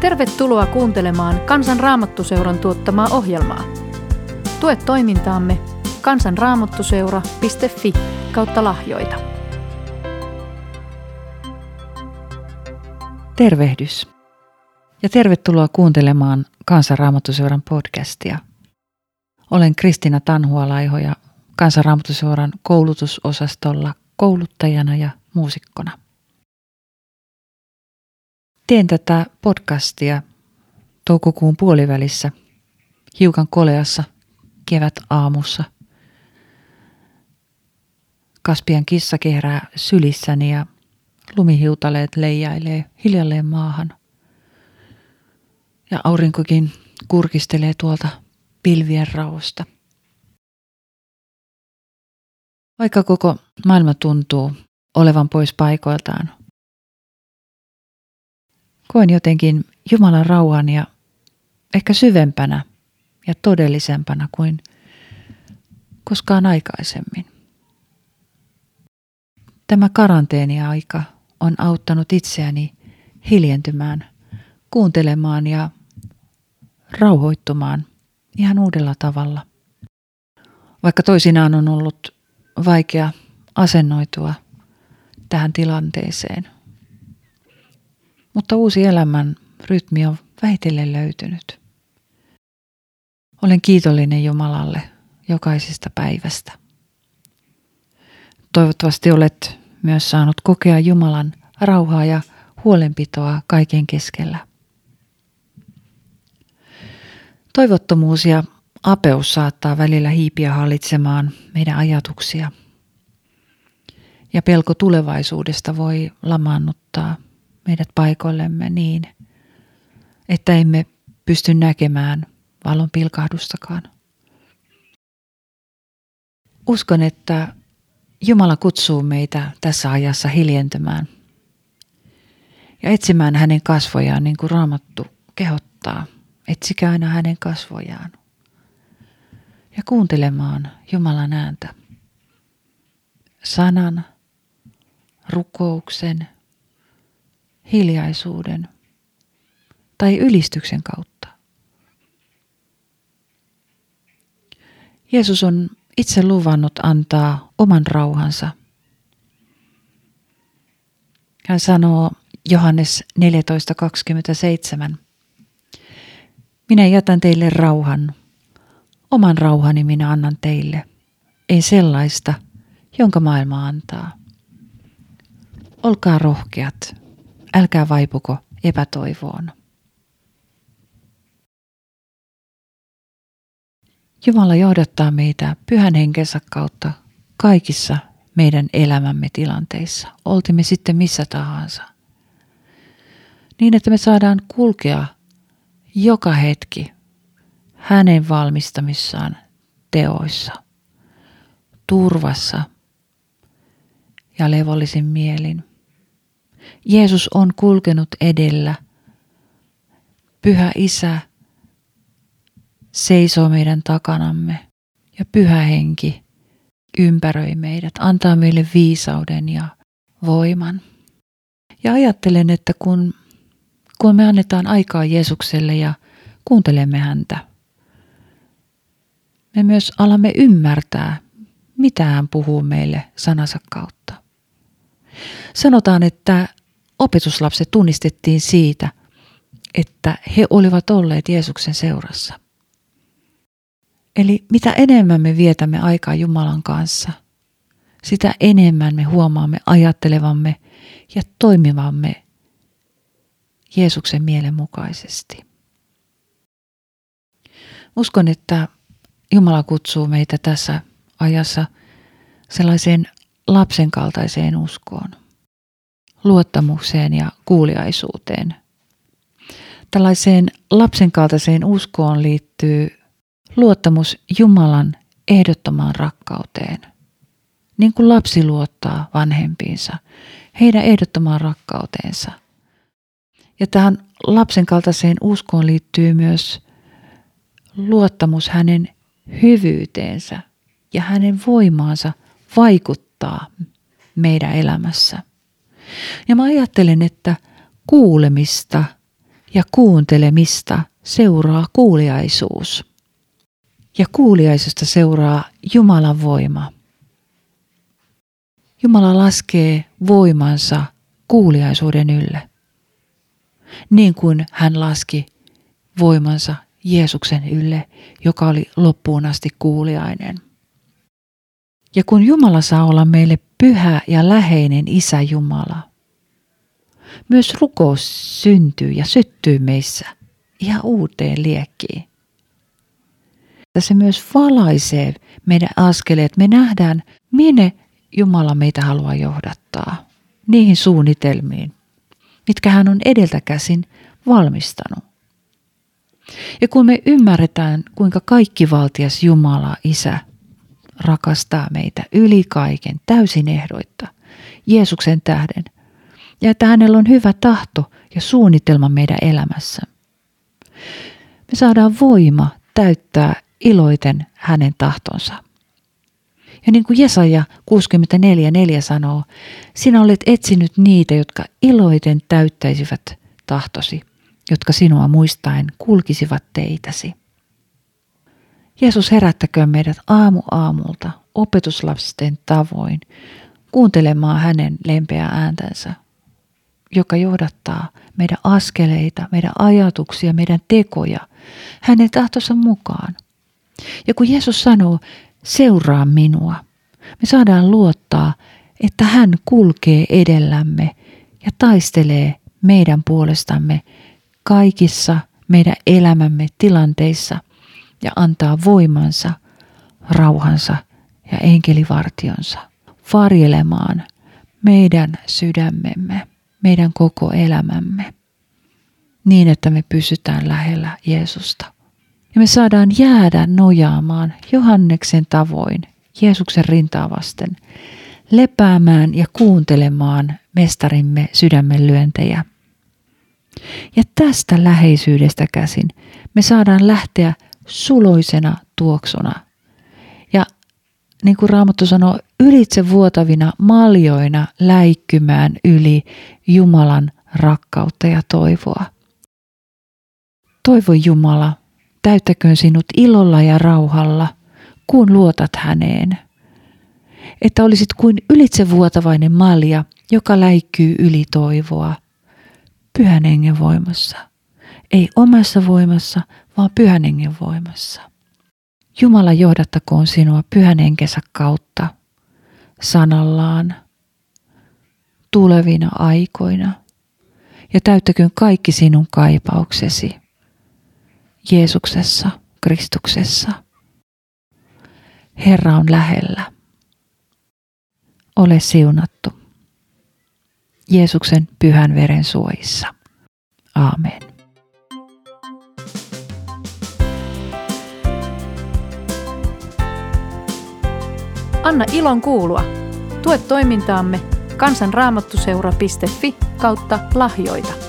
Tervetuloa kuuntelemaan Kansan Raamattuseuran tuottamaa ohjelmaa. Tue toimintaamme kansanraamattuseura.fi kautta lahjoita. Tervehdys ja tervetuloa kuuntelemaan Kansanraamattuseuran podcastia. Olen Kristina Tanhualaiho ja Kansanraamattuseuran koulutusosastolla kouluttajana ja muusikkona. Teen tätä podcastia toukokuun puolivälissä, hiukan koleassa kevät aamussa. Kaspian kissa kehrää sylissäni ja lumihiutaleet leijailee hiljalleen maahan. Ja aurinkokin kurkistelee tuolta pilvien raosta. Vaikka koko maailma tuntuu olevan pois paikoiltaan, koen jotenkin Jumalan rauhan ja ehkä syvempänä ja todellisempana kuin koskaan aikaisemmin. Tämä karanteeniaika on auttanut itseäni hiljentymään, kuuntelemaan ja rauhoittumaan ihan uudella tavalla. Vaikka toisinaan on ollut vaikea asennoitua tähän tilanteeseen – mutta uusi elämän rytmi on vähitellen löytynyt. Olen kiitollinen Jumalalle jokaisesta päivästä. Toivottavasti olet myös saanut kokea Jumalan rauhaa ja huolenpitoa kaiken keskellä. Toivottomuus ja apeus saattaa välillä hiipiä hallitsemaan meidän ajatuksia. Ja pelko tulevaisuudesta voi lamaannuttaa meidät paikoillemme niin, että emme pysty näkemään valon pilkahdustakaan. Uskon, että Jumala kutsuu meitä tässä ajassa hiljentymään ja etsimään hänen kasvojaan niin kuin raamattu kehottaa. Etsikää aina hänen kasvojaan ja kuuntelemaan Jumalan ääntä. Sanan, rukouksen, hiljaisuuden tai ylistyksen kautta. Jeesus on itse luvannut antaa oman rauhansa. Hän sanoo Johannes 14.27. Minä jätän teille rauhan. Oman rauhani minä annan teille. Ei sellaista, jonka maailma antaa. Olkaa rohkeat älkää vaipuko epätoivoon. Jumala johdattaa meitä pyhän henkensä kautta kaikissa meidän elämämme tilanteissa, oltimme sitten missä tahansa. Niin, että me saadaan kulkea joka hetki hänen valmistamissaan teoissa, turvassa ja levollisin mielin. Jeesus on kulkenut edellä. Pyhä Isä seisoo meidän takanamme ja Pyhä Henki ympäröi meidät, antaa meille viisauden ja voiman. Ja ajattelen, että kun, kun me annetaan aikaa Jeesukselle ja kuuntelemme häntä, me myös alamme ymmärtää, mitä hän puhuu meille sanansa kautta. Sanotaan, että opetuslapset tunnistettiin siitä, että he olivat olleet Jeesuksen seurassa. Eli mitä enemmän me vietämme aikaa Jumalan kanssa, sitä enemmän me huomaamme ajattelevamme ja toimivamme Jeesuksen mielen mukaisesti. Uskon, että Jumala kutsuu meitä tässä ajassa sellaiseen lapsen kaltaiseen uskoon luottamukseen ja kuuliaisuuteen. Tällaiseen lapsen kaltaiseen uskoon liittyy luottamus Jumalan ehdottomaan rakkauteen. Niin kuin lapsi luottaa vanhempiinsa, heidän ehdottomaan rakkauteensa. Ja tähän lapsen kaltaiseen uskoon liittyy myös luottamus hänen hyvyyteensä ja hänen voimaansa vaikuttaa meidän elämässä. Ja mä ajattelen, että kuulemista ja kuuntelemista seuraa kuuliaisuus. Ja kuuliaisuudesta seuraa Jumalan voima. Jumala laskee voimansa kuuliaisuuden ylle, niin kuin hän laski voimansa Jeesuksen ylle, joka oli loppuun asti kuuliainen. Ja kun Jumala saa olla meille pyhä ja läheinen Isä Jumala, myös rukous syntyy ja syttyy meissä ihan uuteen liekkiin. Se myös valaisee meidän askeleet. Me nähdään, minne Jumala meitä haluaa johdattaa. Niihin suunnitelmiin, mitkä hän on edeltä käsin valmistanut. Ja kun me ymmärretään, kuinka kaikkivaltias Jumala, Isä, rakastaa meitä yli kaiken täysin ehdoitta, Jeesuksen tähden, ja että hänellä on hyvä tahto ja suunnitelma meidän elämässä. Me saadaan voima täyttää iloiten hänen tahtonsa. Ja niin kuin Jesaja 64.4 sanoo, sinä olet etsinyt niitä, jotka iloiten täyttäisivät tahtosi, jotka sinua muistaen kulkisivat teitäsi. Jeesus herättäköön meidät aamu aamulta opetuslapsisten tavoin kuuntelemaan hänen lempeää ääntänsä, joka johdattaa meidän askeleita, meidän ajatuksia, meidän tekoja hänen tahtonsa mukaan. Ja kun Jeesus sanoo, seuraa minua, me saadaan luottaa, että hän kulkee edellämme ja taistelee meidän puolestamme kaikissa meidän elämämme tilanteissa ja antaa voimansa, rauhansa ja enkelivartionsa varjelemaan meidän sydämemme, meidän koko elämämme niin, että me pysytään lähellä Jeesusta. Ja me saadaan jäädä nojaamaan Johanneksen tavoin Jeesuksen rintaa vasten, lepäämään ja kuuntelemaan mestarimme sydämen lyöntejä. Ja tästä läheisyydestä käsin me saadaan lähteä suloisena tuoksuna. Ja niin kuin Raamattu sanoo, ylitse vuotavina maljoina läikkymään yli Jumalan rakkautta ja toivoa. Toivo Jumala, täyttäköön sinut ilolla ja rauhalla, kun luotat häneen. Että olisit kuin ylitsevuotavainen malja, joka läikkyy yli toivoa, pyhän hengen voimassa. Ei omassa voimassa, vaan pyhän hengen voimassa. Jumala johdattakoon sinua pyhän henkensä kautta, sanallaan, tulevina aikoina, ja täyttäköön kaikki sinun kaipauksesi Jeesuksessa, Kristuksessa. Herra on lähellä. Ole siunattu. Jeesuksen pyhän veren suojissa. Aamen. Anna ilon kuulua. Tue toimintaamme kansanraamattuseura.fi kautta lahjoita.